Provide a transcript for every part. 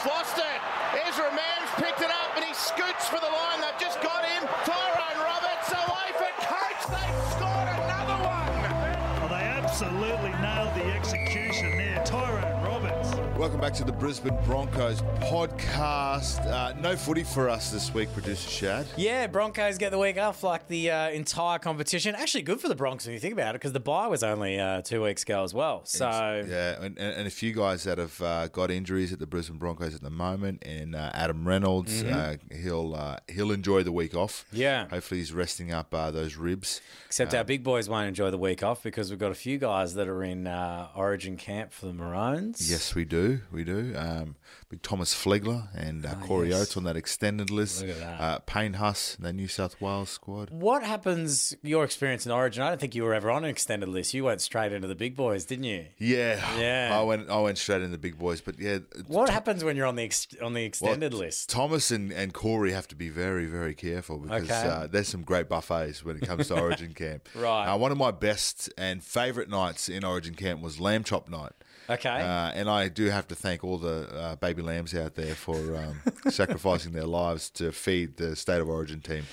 he's lost it. Ezra Mam's picked it up and he scoots for the line. They've just got him. Tyrone Roberts away for Coates. They've scored another one. Oh, they absolutely nailed the execution there. Tyrone Roberts. Welcome back to the Brisbane Broncos podcast. Uh, no footy for us this week, producer Shad. Yeah, Broncos get the week off like the uh, entire competition. Actually, good for the Broncos when you think about it, because the bye was only uh, two weeks ago as well. So Yeah, and, and a few guys that have uh, got injuries at the Brisbane Broncos at the moment, and uh, Adam Reynolds, uh, he'll uh, he'll enjoy the week off. Mm-hmm. Yeah. hopefully he's resting up uh, those ribs. Except our big boys won't enjoy the week off because we've got a few guys that are in uh, Origin camp for the Maroons. Yes, we do. We do. Um, big Thomas Flegler and uh, Corey Ah, yes. Oates on that extended list. Look at that. Uh, Payne Haas, the New South Wales squad. What happens, your experience in Origin? I don't think you were ever on an extended list. You went straight into the big boys, didn't you? Yeah, Yeah. I went. I went straight into the big boys, but yeah. What happens when you're on the ex- on the Well, extended list? Thomas and, and Corey have to be very, very careful because Okay. uh, there's some great buffets when it comes to Origin Camp. Right. One of my best and favourite nights in Origin Camp was lamb chop night. Okay. Uh, and I do have to thank all the uh, baby lambs out there for um, sacrificing their lives to feed the State of Origin team.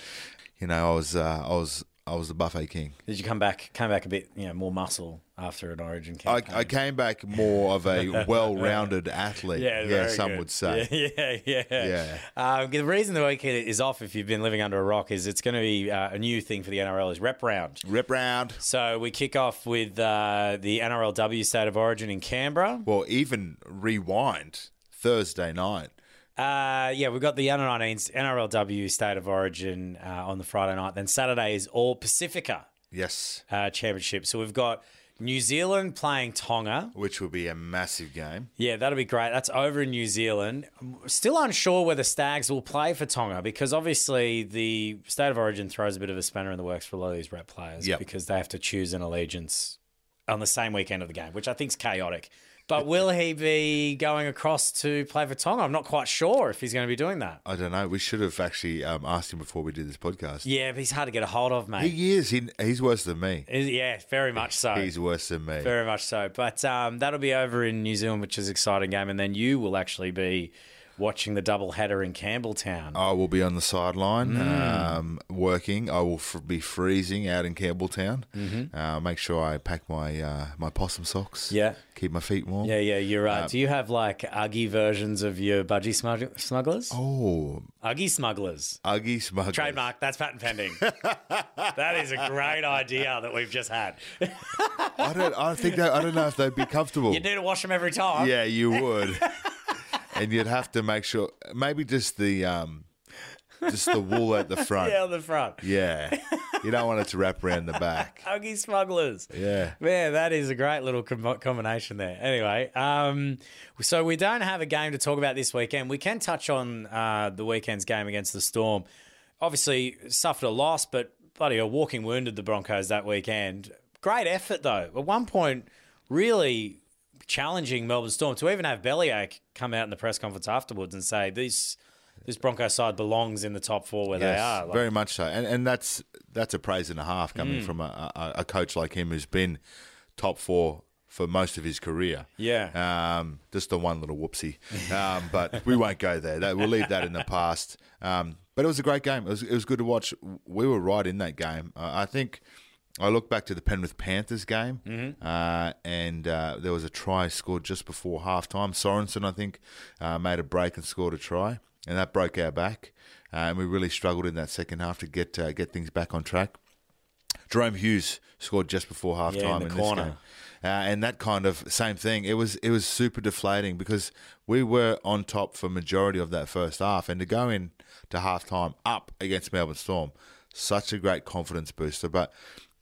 You know, I was, uh, I was, I was the buffet king. Did you come back? Come back a bit, you know, more muscle after an Origin I, campaign? I came back more of a well-rounded athlete. Yeah, yeah, some good. would say. Yeah, yeah, yeah. Yeah. Um, the reason the week is off, if you've been living under a rock, is it's going to be uh, a new thing for the NRL is rep round. Rip round. So we kick off with uh, the NRLW State of Origin in Canberra. Well, even rewind Thursday night. Uh, yeah, we've got the under 19s NRLW State of Origin uh, on the Friday night. Then Saturday is All Pacifica Yes, uh, Championship. So we've got New Zealand playing Tonga. which will be a massive game. Yeah, that'll be great. That's over in New Zealand. I'm Still unsure whether Staggs will play for Tonga because obviously the State of Origin throws a bit of a spanner in the works for a lot of these rep players Yep. because they have to choose an allegiance on the same weekend of the game, which I think is chaotic. But will he be going across to play for Tonga? I'm not quite sure if he's going to be doing that. I don't know. We should have actually um, asked him before we did this podcast. Yeah, but he's hard to get a hold of, mate. He is. He, he's worse than me. yeah, very much so. He's worse than me. Very much so. But um, that'll be over in New Zealand, which is an exciting game. And then you will actually be watching the double header in Campbelltown. I will be on the sideline Mm. um, working. I will f- be freezing out in Campbelltown. Mm-hmm. Uh, make sure I pack my uh, my possum socks. Yeah. Keep my feet warm. Yeah, yeah, you're right. Do you have like Uggy versions of your budgie smug- smugglers? Oh, Uggy smugglers. Uggy smugglers. Trademark. That's patent pending. that is a great idea that we've just had. I don't. I think. I don't know if they'd be comfortable. You'd need to wash them every time. Yeah, you would. and you'd have to make sure maybe just the um just the wool at the front. Yeah, on the front. Yeah. You don't want it to wrap around the back. Uggy smugglers. Yeah. Man, that is a great little com- combination there. Anyway, um, so we don't have a game to talk about this weekend. We can touch on uh, the weekend's game against the Storm. Obviously, suffered a loss, but bloody a walking wounded the Broncos that weekend. Great effort though. At one point, really challenging Melbourne Storm to even have Bellyache come out in the press conference afterwards and say this this Bronco side belongs in the top four where they are. Like, very much so. And and that's that's a praise and a half Mm. coming from a, a, a coach like him who's been top four for most of his career. Yeah. Um, just the one little whoopsie. Um, but we won't go there. That, we'll leave that in the past. Um, but it was a great game. It was, it was good to watch. We were right in that game. Uh, I think I look back to the Penrith Panthers game, Mm-hmm. uh, and uh, there was a try scored just before halftime. Sorensen, I think, uh, made a break and scored a try, and that broke our back. Uh, and we really struggled in that second half to get uh, get things back on track. Jahrome Hughes scored just before halftime Yeah, in the this corner. game. Uh, and that kind of same thing. It was it was super deflating because we were on top for majority of that first half, and to go in to halftime up against Melbourne Storm, such a great confidence booster. But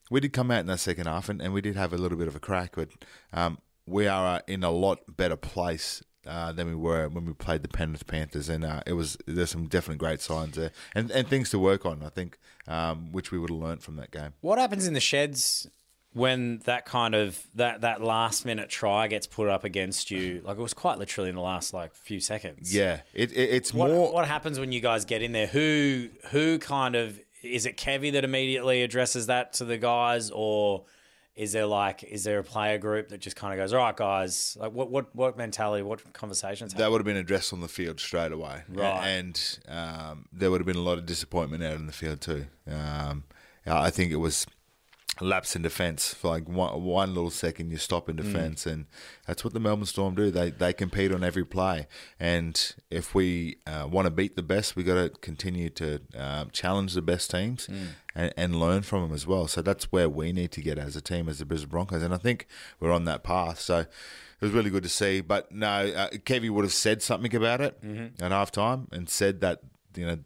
we did come out in that second half, and, and we did have a little bit of a crack. But um, we are uh, in a lot better place. Uh, than we were when we played the Penrith Panthers, and uh, it was there's some definitely great signs there, and and things to work on. I think, um, which we would have learnt from that game. What happens in the sheds when that kind of that that last minute try gets put up against you? Like it was quite literally in the last like few seconds. Yeah, it, it it's What, more. what happens when you guys get in there? Who who kind of is it? Kevy that immediately addresses that to the guys, or Is there like is there a player group that just kind of goes, all right, guys? Like what what what mentality, what conversations? that would have been addressed on the field straight away. Right. And um, there would have been a lot of disappointment out in the field too. Um, I think it was lapse in defence for like one, one little second you stop Mm. in defence and that's what the Melbourne Storm do they they compete on every play and if we uh, want to beat the best we got to continue to um, challenge the best teams Mm. and, and learn from them as well so that's where we need to get as a team as the Brisbane Broncos and I think we're on that path so it was really good to see but no uh, Kevy would have said something about it Mm-hmm. at half time and said that you know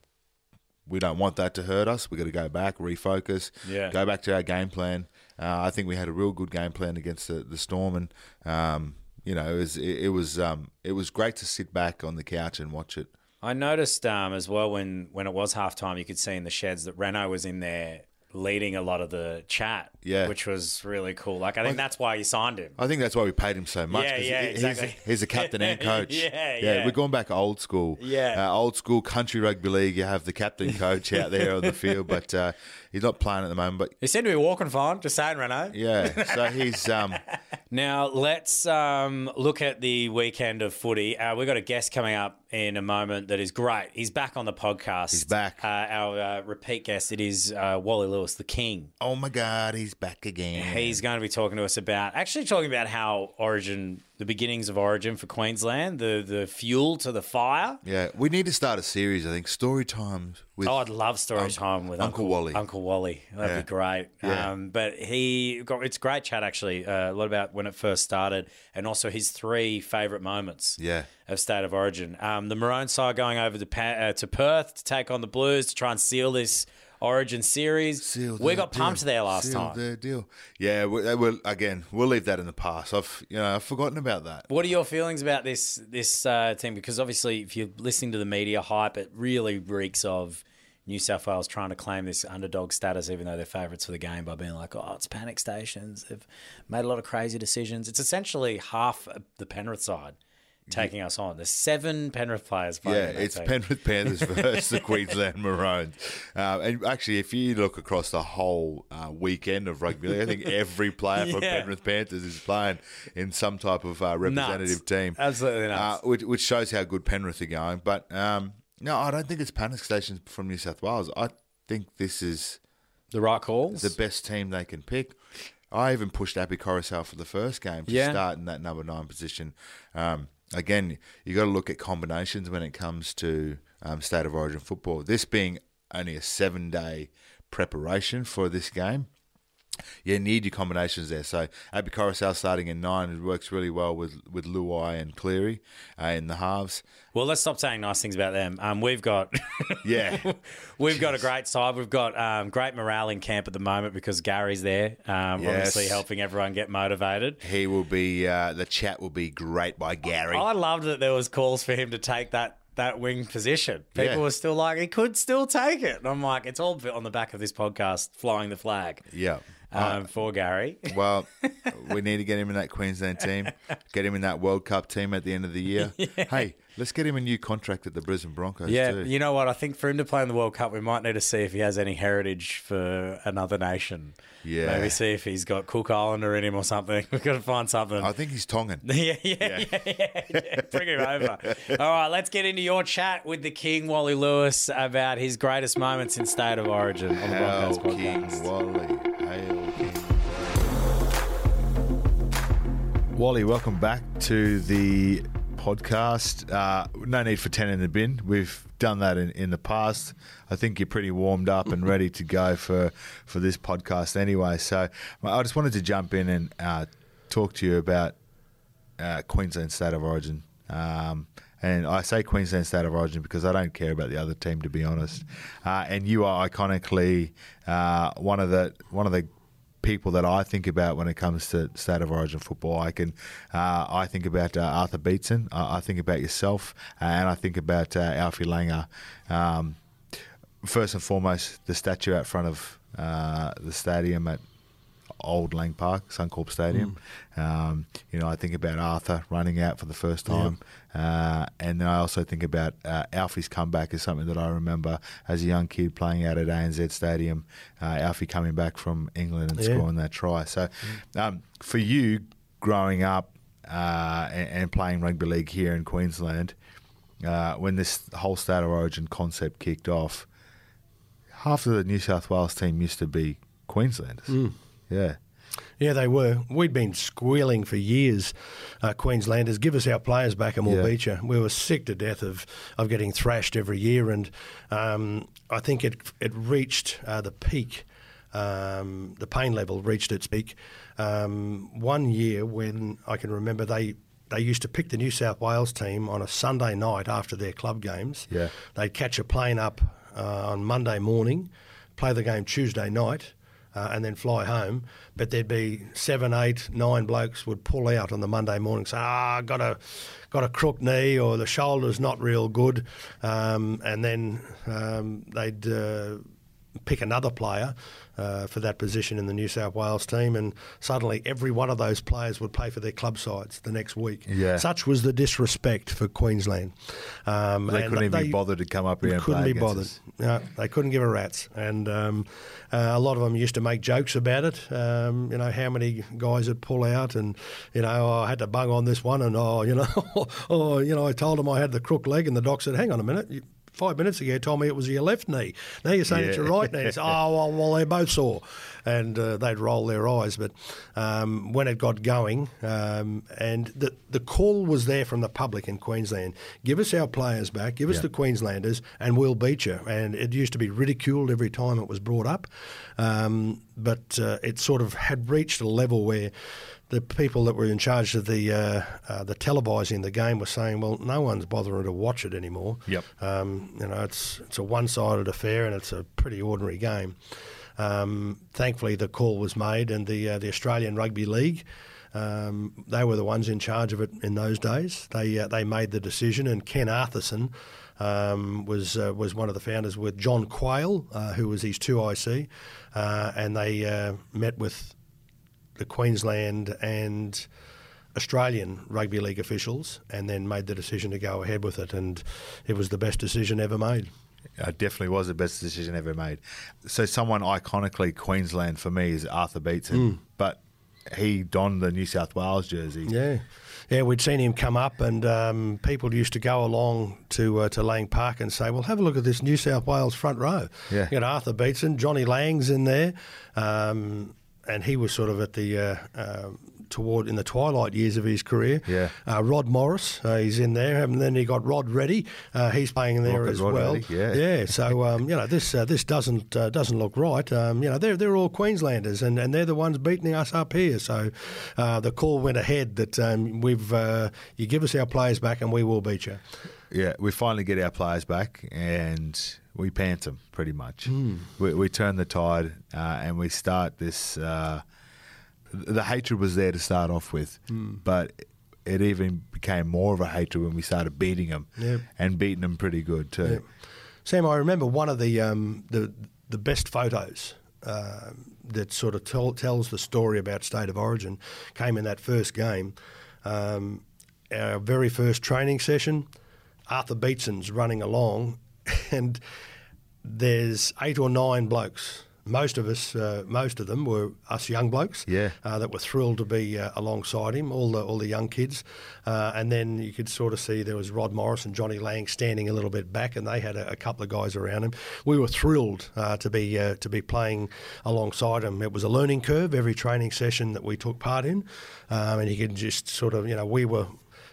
we don't want that to hurt us. We've got to go back, refocus, Yeah. go back to our game plan. Uh, I think we had a real good game plan against the, the Storm, and um, you know, it was it, it was um, it was great to sit back on the couch and watch it. I noticed um, as well when when it was halftime, you could see in the sheds that Renault was in there leading a lot of the chat, Yeah. which was really cool. Like I think that's why you signed him. I think that's why we paid him so much. Yeah, yeah, he- exactly. He's, he's a captain and coach. Yeah, yeah. We're going back old school. Yeah. uh, old school country rugby league. You have the captain coach out there on the field, but uh, he's not playing at the moment. But He seemed to be walking fine. Just saying, Renault. yeah, so he's um, Now let's um, look at the weekend of footy. Uh, we've got a guest coming up in a moment that is great. He's back on the podcast. He's back. Uh, our uh, repeat guest. It is uh, Wally Lewis, the King. oh my god, he's back again. He's going to be talking to us about actually talking about how Origin, the beginnings of Origin for Queensland, the the fuel to the fire. Yeah, we need to start a series. I think story times with. Oh, I'd love story time with Uncle Wally. Uncle Wally, that'd Yeah. be great. Yeah. Um, but he got it's great chat actually. Uh, a lot about when it first started, and also his three favourite moments. Yeah. Of state of origin. Um, the Maroon side going over to pa- uh, to Perth to take on the Blues to try and seal this Origin series. We got pumped deal. there last Seal time. the deal. Yeah, we, we'll, again, we'll leave that in the past. I've you know I've forgotten about that. What are your feelings about this this uh, team? Because obviously, if you're listening to the media hype, it really reeks of New South Wales trying to claim this underdog status, even though they're favourites for the game, by being like, "Oh, it's panic stations." They've made a lot of crazy decisions. It's essentially half the Penrith side taking us on. There's seven Penrith players playing. Yeah, it's team. Penrith Panthers versus the Queensland Maroons. Uh, and actually, if you look across the whole uh, weekend of rugby league, I think every player for Yeah. Penrith Panthers is playing in some type of uh, representative Nuts. team. Absolutely nuts. Uh, which, which shows how good Penrith are going. But um, no, I don't think it's panic stations from New South Wales. I think this is the right call. the best team they can pick. I even pushed Api Koroisau for the first game to Yeah. start in that number nine position. Um, again, you got to look at combinations when it comes to um, state of origin football. This being only a seven day preparation for this game. You need your combinations there. So Api Koroisau starting in nine, it works really well with with Luai and Cleary uh, in the halves. well, let's stop saying nice things about them. Um, we've got Yeah, We've got a great side. We've got um, great morale in camp at the moment because Gary's there, um, Yes. obviously helping everyone get motivated. he will be. Uh, the chat will be great by Gary. I loved that there was calls for him to take that that wing position. People Yeah. were still like, he could still take it. And I'm like, it's all on the back of this podcast, flying the flag yeah. Um, for Gary. Well, we need to get him in that Queensland team, get him in that World Cup team at the end of the year. Hey, let's get him a new contract at the Brisbane Broncos Yeah, too. you know what? I think for him to play in the World Cup, we might need to see if he has any heritage for another nation. Yeah. Maybe see if he's got Cook Islander in him or something. We've got to find something. I think he's Tongan. Yeah, yeah, yeah, yeah, yeah. Bring him over. All right, let's get into your chat with the King, Wally Lewis, about his greatest moments in State of Origin on the Broncos King podcast. Wally. Hail Wally, welcome back to the podcast. Uh, no need for 10 in the bin. We've done that in, in the past. I think you're pretty warmed up and ready to go for, for this podcast anyway. So I just wanted to jump in and uh, talk to you about uh, Queensland State of Origin. Um, and I say Queensland State of Origin because I don't care about the other team, to be honest. Uh, and you are iconically uh, one of the one of the people that I think about when it comes to State of Origin football. I can uh, I think about uh, Arthur Beetson. I, I think about yourself, and I think about uh, Alfie Langer. Um, first and foremost, the statue out front of uh, the stadium at old Lang Park, Suncorp Stadium. Um, you know, I think about Arthur running out for the first time, uh, and then I also think about uh, Alfie's comeback is something that I remember as a young kid playing out at ANZ Stadium. Uh, Alfie coming back from England and Yeah. scoring that try. So, um, for you growing up uh, and, and playing rugby league here in Queensland, uh, when this whole state of origin concept kicked off, half of the New South Wales team used to be Queenslanders. Mm. Yeah. Yeah, they were. We'd been squealing for years, uh, Queenslanders, give us our players back and we'll Yeah. beat you. We were sick to death of, of getting thrashed every year, and um, I think it it reached uh, the peak. Um, the pain level reached its peak. Um, one year when I can remember they. They used to pick the New South Wales team on a Sunday night after their club games. Yeah. They'd catch a plane up uh, on Monday morning, play the game Tuesday night, uh, and then fly home. But there'd be seven, eight, nine blokes would pull out on the Monday morning, say, "Ah, got a got a crook knee, or the shoulder's not real good," um, and then um, they'd. Uh, Pick another player uh, for that position in the New South Wales team, and suddenly every one of those players would play for their club sides the next week. Yeah. Such was the disrespect for Queensland. Um, They couldn't even they- be bothered to come up here and couldn't play be bothered. No, they couldn't give a rat's, and um, uh, a lot of them used to make jokes about it. Um, you know how many guys would pull out, and you know oh, I had to bung on this one, and oh you know oh you know I told them I had the crook leg, and the doc said, "Hang on a minute." You, Five minutes ago, told me it was your left knee. Now you're saying it's your right knee. It's, oh, well, well, they're both sore. And uh, they'd roll their eyes. But um, when it got going, um, and the, the call was there from the public in Queensland give us our players back, give us Yeah. the Queenslanders, and we'll beat you. And it used to be ridiculed every time it was brought up. Um, but uh, it sort of had reached a level where the people that were in charge of the uh, uh, the televising the game were saying, "Well, no one's bothering to watch it anymore. Yep. Um, you know, it's it's a one-sided affair and it's a pretty ordinary game." Um, thankfully, the call was made, and the uh, the Australian Rugby League. Um, they were the ones in charge of it in those days. They uh, they made the decision, and Ken Arthurson um, was uh, was one of the founders with John Quayle, uh, who was his two IC, uh, and they uh, met with the Queensland and Australian rugby league officials, and then made the decision to go ahead with it, and it was the best decision ever made. It definitely was the best decision ever made. So, someone iconically Queensland for me is Arthur Beetson, but he donned the New South Wales jersey. Yeah. Yeah, we'd seen him come up, and um, people used to go along to uh, to Lang Park and say, "Well, have a look at this New South Wales front row. Yeah. you got Arthur Beetson, Johnny Lang's in there, um, and he was sort of at the uh, uh, toward in the twilight years of his career. Yeah. uh, Rod Morris, uh, he's in there, and then he got Rod Reddy, uh, he's playing in there Rocket as Rod well. Reddy, yeah. yeah. So um, you know this uh, this doesn't uh, doesn't look right. Um, you know they're they're all Queenslanders and, and they're the ones beating us up here. So uh, the call went ahead that um, we've uh, you give us our players back and we will beat you. Yeah, we finally get our players back and we pant them pretty much. We, we turn the tide uh, and we start this. Uh, the hatred was there to start off with, but it even became more of a hatred when we started beating them Yep. and beating them pretty good too. Yeah. Sam, I remember one of the um, the the best photos uh, that sort of tell, tells the story about state of origin came in that first game. Um, our very first training session, Arthur Beetson's running along, and there's eight or nine blokes. Most of us, uh, most of them were us young blokes Yeah. uh, that were thrilled to be uh, alongside him, all the all the young kids, uh, and then you could sort of see there was Rod Morris and Johnny Lang standing a little bit back, and they had a, a couple of guys around him. We were thrilled uh, to be uh, to be playing alongside him. It was a learning curve every training session that we took part in, um, and you could just sort of you know we were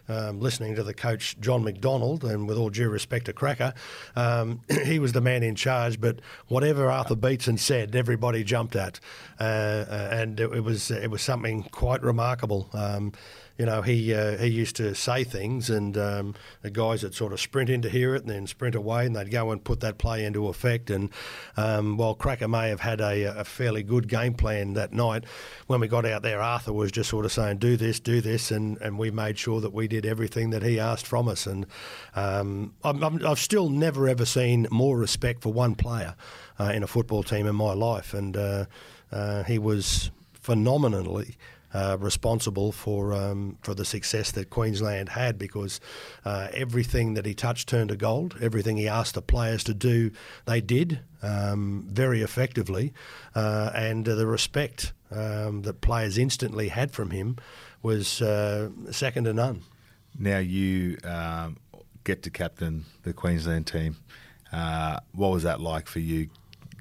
um, listening to the coach John McDonald, and with all due respect to Cracker, um, he was the man in charge. But whatever Arthur Beetson said, everybody jumped at, uh, uh, and it, it was it was something quite remarkable. Um, you know, he uh, he used to say things, and um, the guys would sort of sprint in to hear it, and then sprint away, and they'd go and put that play into effect. And um, while Cracker may have had a, a fairly good game plan that night, when we got out there, Arthur was just sort of saying, "Do this, do this," and, and we made sure that we did everything that he asked from us. And um, I'm, I've still never ever seen more respect for one player uh, in a football team in my life, and uh, uh, he was phenomenally uh, responsible for um, for the success that Queensland had because uh, everything that he touched turned to gold. Everything he asked the players to do, they did um, very effectively, uh, and the respect um, that players instantly had from him was uh, second to none. Now you um, get to captain the Queensland team. Uh, what was that like for you?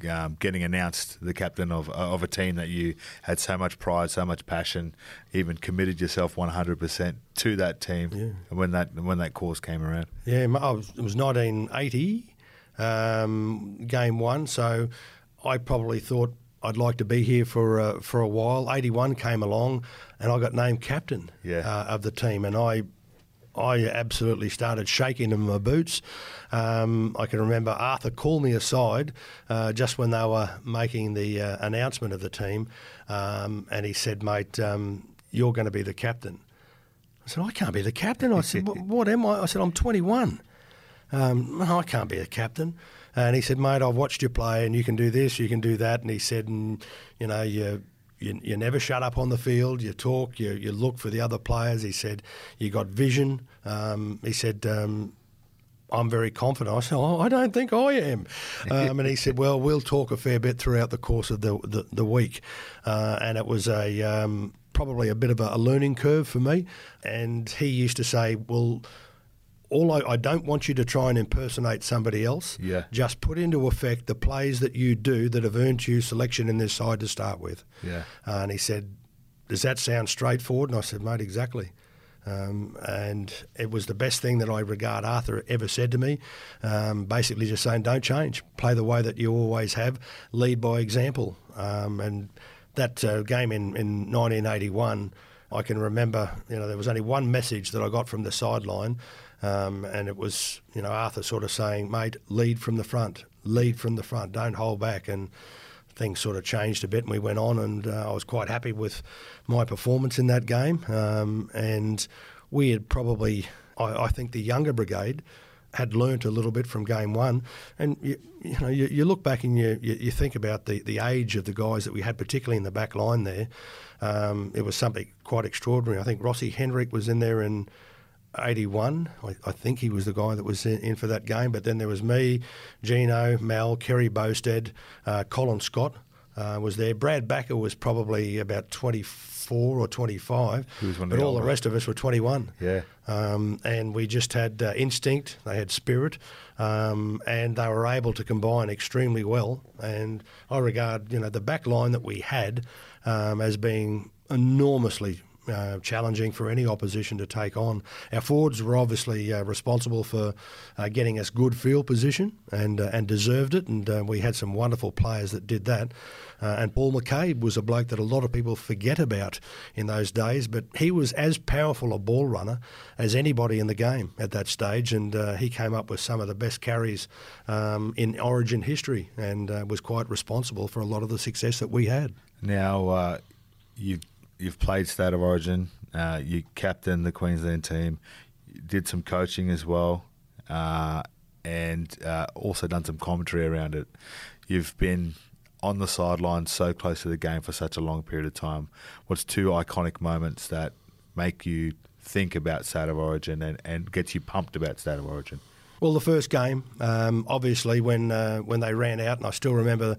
Um, getting announced the captain of of a team that you had so much pride, so much passion, even committed yourself one hundred percent to that team. Yeah. When that when that course came around, yeah, was, it was nineteen eighty, um, game one. So I probably thought I'd like to be here for uh, for a while. Eighty one came along, and I got named captain yeah. uh, of the team, and I I absolutely started shaking in my boots. Um, I can remember Arthur called me aside uh, just when they were making the uh, announcement of the team, um, and he said, "Mate, um, you're going to be the captain." I said, "I can't be the captain." I said, "What am I?" I said, "I'm 21. Um, I can't be a captain." And he said, "Mate, I've watched you play, and you can do this, you can do that." And he said, "And you know, you." You, you never shut up on the field. You talk. You, you look for the other players. He said you got vision. Um, he said. Um, I'm very confident. I said, oh, I don't think I am. Um, and he said, well, we'll talk a fair bit throughout the course of the, the, the week. Uh, and it was a um, probably a bit of a, a learning curve for me. And he used to say, well, all I, I, don't want you to try and impersonate somebody else. Yeah. Just put into effect the plays that you do that have earned you selection in this side to start with. Yeah. Uh, and he said, Does that sound straightforward? And I said, Mate, exactly. Um, and it was the best thing that I regard Arthur ever said to me. Um, basically, just saying, don't change. Play the way that you always have. Lead by example. Um, and that uh, game in, in 1981, I can remember, you know, there was only one message that I got from the sideline, um, and it was, you know, Arthur sort of saying, mate, lead from the front, lead from the front, don't hold back. And things sort of changed a bit and we went on, and uh, I was quite happy with my performance in that game. Um, and we had probably, I, I, think the younger brigade had learnt a little bit from game one. And, you, you know, you, you, look back and you, you, think about the, the age of the guys that we had, particularly in the back line there. Um, it was something quite extraordinary. I think Rossi Henrick was in there in 81. I, I, think he was the guy that was in, in, for that game. But then there was me, Gino, Mal, Kerry Boustead, uh, Colin Scott uh, was there. Brad Backer was probably about 24 or 25. but all the rest of us were 21. Yeah. Um, and we just had uh, instinct, they had spirit, um, and they were able to combine extremely well. And I regard, you know, the back line that we had um, as being enormously uh, challenging for any opposition to take on. Our forwards were obviously uh, responsible for uh, getting us good field position and uh, and deserved it, and uh, we had some wonderful players that did that. Uh, and Paul McCabe was a bloke that a lot of people forget about in those days, but he was as powerful a ball runner as anybody in the game at that stage, and he came up with some of the best carries um, in Origin history, and was quite responsible for a lot of the success that we had. Now, you you've played State of Origin. Uh, you captained the Queensland team. You did some coaching as well, uh, and uh, also done some commentary around it. You've been on the sidelines so close to the game for such a long period of time. What's two iconic moments that make you think about State of Origin and, and gets you pumped about State of Origin? Well, the first game, um, obviously, when uh, when they ran out, and I still remember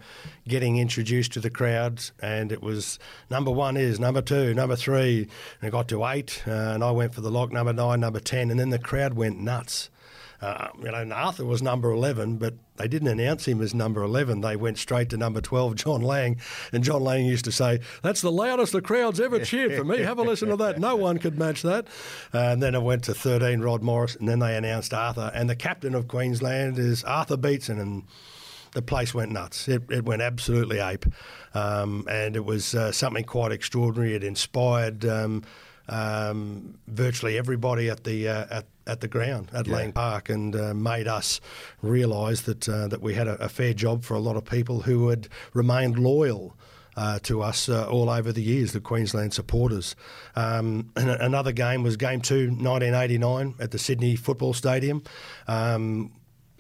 getting introduced to the crowds, and it was number one is number two, number three, and it got to eight, uh, and I went for the lock, number nine, number ten, and then the crowd went nuts. Uh, you know, Arthur was number 11, but they didn't announce him as number 11. They went straight to number 12, John Lang. And John Lang used to say, That's the loudest the crowd's ever cheered for me. Have a listen to that. No one could match that. Uh, and then it went to 13, Rod Morris. And then they announced Arthur. And the captain of Queensland is Arthur Beetson. And the place went nuts. It, it went absolutely ape. Um, and it was uh, something quite extraordinary. It inspired. Um, um, virtually everybody at the uh, at, at the ground at yeah. Lang Park and uh, made us realise that uh, that we had a, a, fair job for a lot of people who had remained loyal. Uh, to us uh, all over the years, the Queensland supporters. Um, another game was Game 2, 1989, at the Sydney Football Stadium. Um,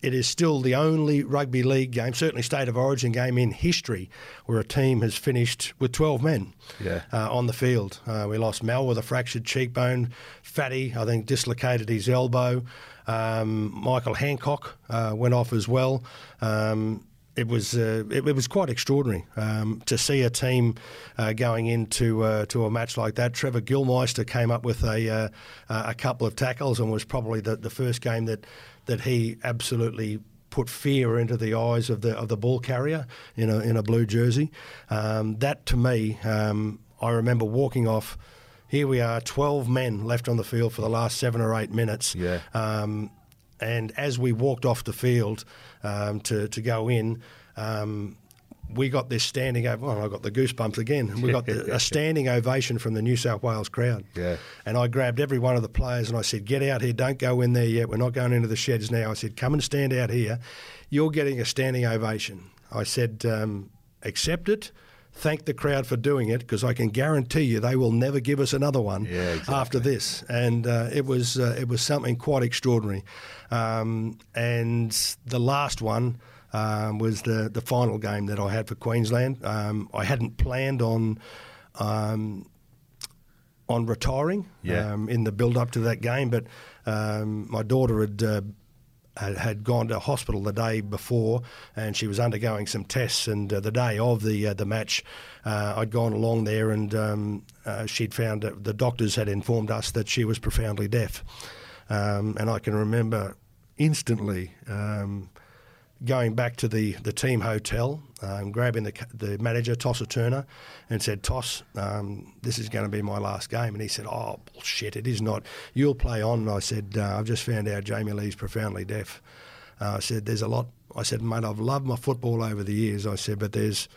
it is still the only rugby league game, certainly state of origin game in history, where a team has finished with 12 men Yeah. uh, on the field. Uh, we lost Mel with a fractured cheekbone. Fatty, I think, dislocated his elbow. Um, Michael Hancock uh, went off as well. Um, it was uh, it, it was quite extraordinary um, to see a team uh, going into uh, to a match like that. Trevor Gilmeister came up with a uh, a couple of tackles and was probably the, the first game that that he absolutely put fear into the eyes of the of the ball carrier in a in a blue jersey. Um, that to me, um, I remember walking off. Here we are, twelve men left on the field for the last seven or eight minutes. Yeah. Um, and as we walked off the field um, to to go in. We got this standing ovation. Well, I got the goosebumps again. We got the, a standing ovation from the New South Wales crowd. Yeah. And I grabbed every one of the players and I said, "Get out here! Don't go in there yet. We're not going into the sheds now." I said, "Come and stand out here. You're getting a standing ovation." I said, um, "Accept it." Thank the crowd for doing it because I can guarantee you they will never give us another one Yeah, exactly. after this. And uh, it was uh, it was something quite extraordinary. Um, and the last one um, was the the final game that I had for Queensland. Um, I hadn't planned on. Um, on retiring Yeah. um, in the build up to that game, but um, my daughter had, uh, had gone to hospital the day before, and she was undergoing some tests. And uh, the day of the uh, the match, uh, I'd gone along there, and um, uh, she'd found that the doctors had informed us that she was profoundly deaf. Um, and I can remember instantly. Um, going back to the, the team hotel, um, grabbing the the manager Tosser Turner, and said, "Toss, um, this is going to be my last game." And he said, "Oh bullshit, it is not. You'll play on." And I said, uh, "I've just found out Jamie Lee's profoundly deaf." Uh, I said, "There's a lot." I said, "Mate, I've loved my football over the years." I said, "But there's."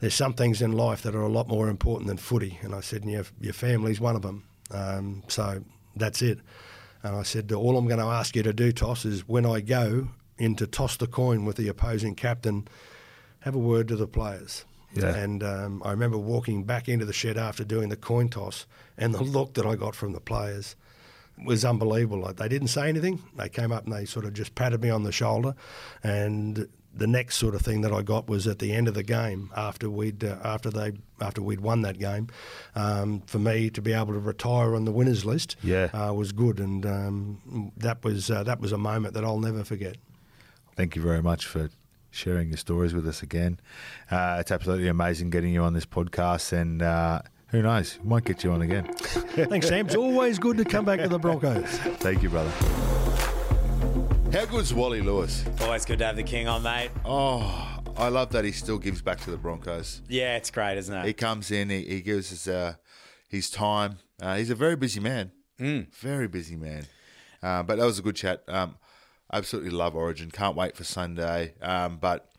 There's some things in life that are a lot more important than footy, and I said, and your, your family's one of them. Um, so that's it. And I said, all I'm going to ask you to do, Toss, is when I go in to toss the coin with the opposing captain, have a word to the players. Yeah. And um, I remember walking back into the shed after doing the coin toss, and the look that I got from the players was unbelievable. Like they didn't say anything; they came up and they sort of just patted me on the shoulder. And the next sort of thing that I got was at the end of the game after we'd uh, after they after we'd won that game, um, for me to be able to retire on the winners list, Yeah. uh, was good, and um, that was uh, that was a moment that I'll never forget. Thank you very much for sharing your stories with us again. Uh, it's absolutely amazing getting you on this podcast, and uh, who knows, we might get you on again. Thanks, Sam. It's always good to come back to the Broncos. Thank you, brother. How good's Wally Lewis? Always good to have the king on, mate. Oh, I love that he still gives back to the Broncos. Yeah, it's great, isn't it? He comes in, he, he gives us uh, his time. Uh, he's a very busy man. Mm. Very busy man. Uh, but that was a good chat. Um, absolutely love Origin. Can't wait for Sunday. Um, but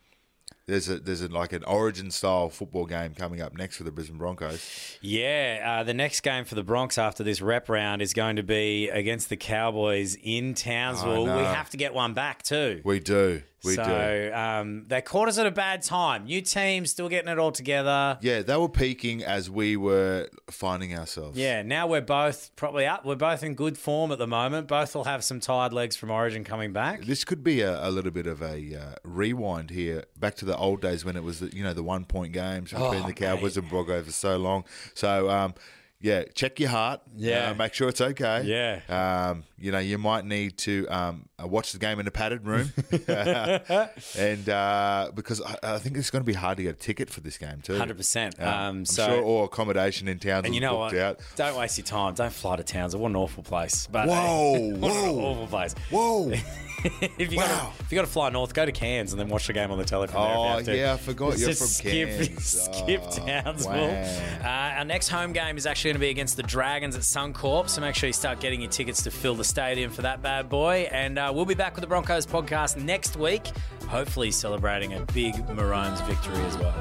there's a there's a, like an Origin style football game coming up next for the Brisbane Broncos. Yeah, uh, the next game for the Bronx after this rep round is going to be against the Cowboys in Townsville. I We have to get one back too. We do. We so do. Um, they caught us at a bad time. New team still getting it all together. Yeah, they were peaking as we were finding ourselves. Yeah, now we're both probably up. We're both in good form at the moment. Both will have some tired legs from Origin coming back. This could be a, a little bit of a uh, rewind here, back to the old days when it was, the, you know, the one point games between Oh, the Cowboys and Broncos for so long. So, um, yeah, check your heart. Yeah. uh, make sure it's okay. Yeah. Um, you know, you might need to um, uh, watch the game in a padded room, and uh, because I, I think it's going to be hard to get a ticket for this game too. 100%. Um, Um, I'm so- sure all accommodation in town And you know booked what? out. Don't waste your time. Don't fly to Townsville. What an awful place. But Whoa, what an whoa. awful place. Whoa! if you Wow. got if you got to fly north, go to Cairns and then watch the game on the telly from there. Oh yeah, I forgot you're Just from skip, Cairns. Skip Oh, Townsville. wow. Uh, our next home game is actually going to be against the Dragons at Suncorp, so make sure you start getting your tickets to fill the stadium for that bad boy. And uh, we'll be back with the Broncos podcast next week, hopefully celebrating a big Maroons victory as well.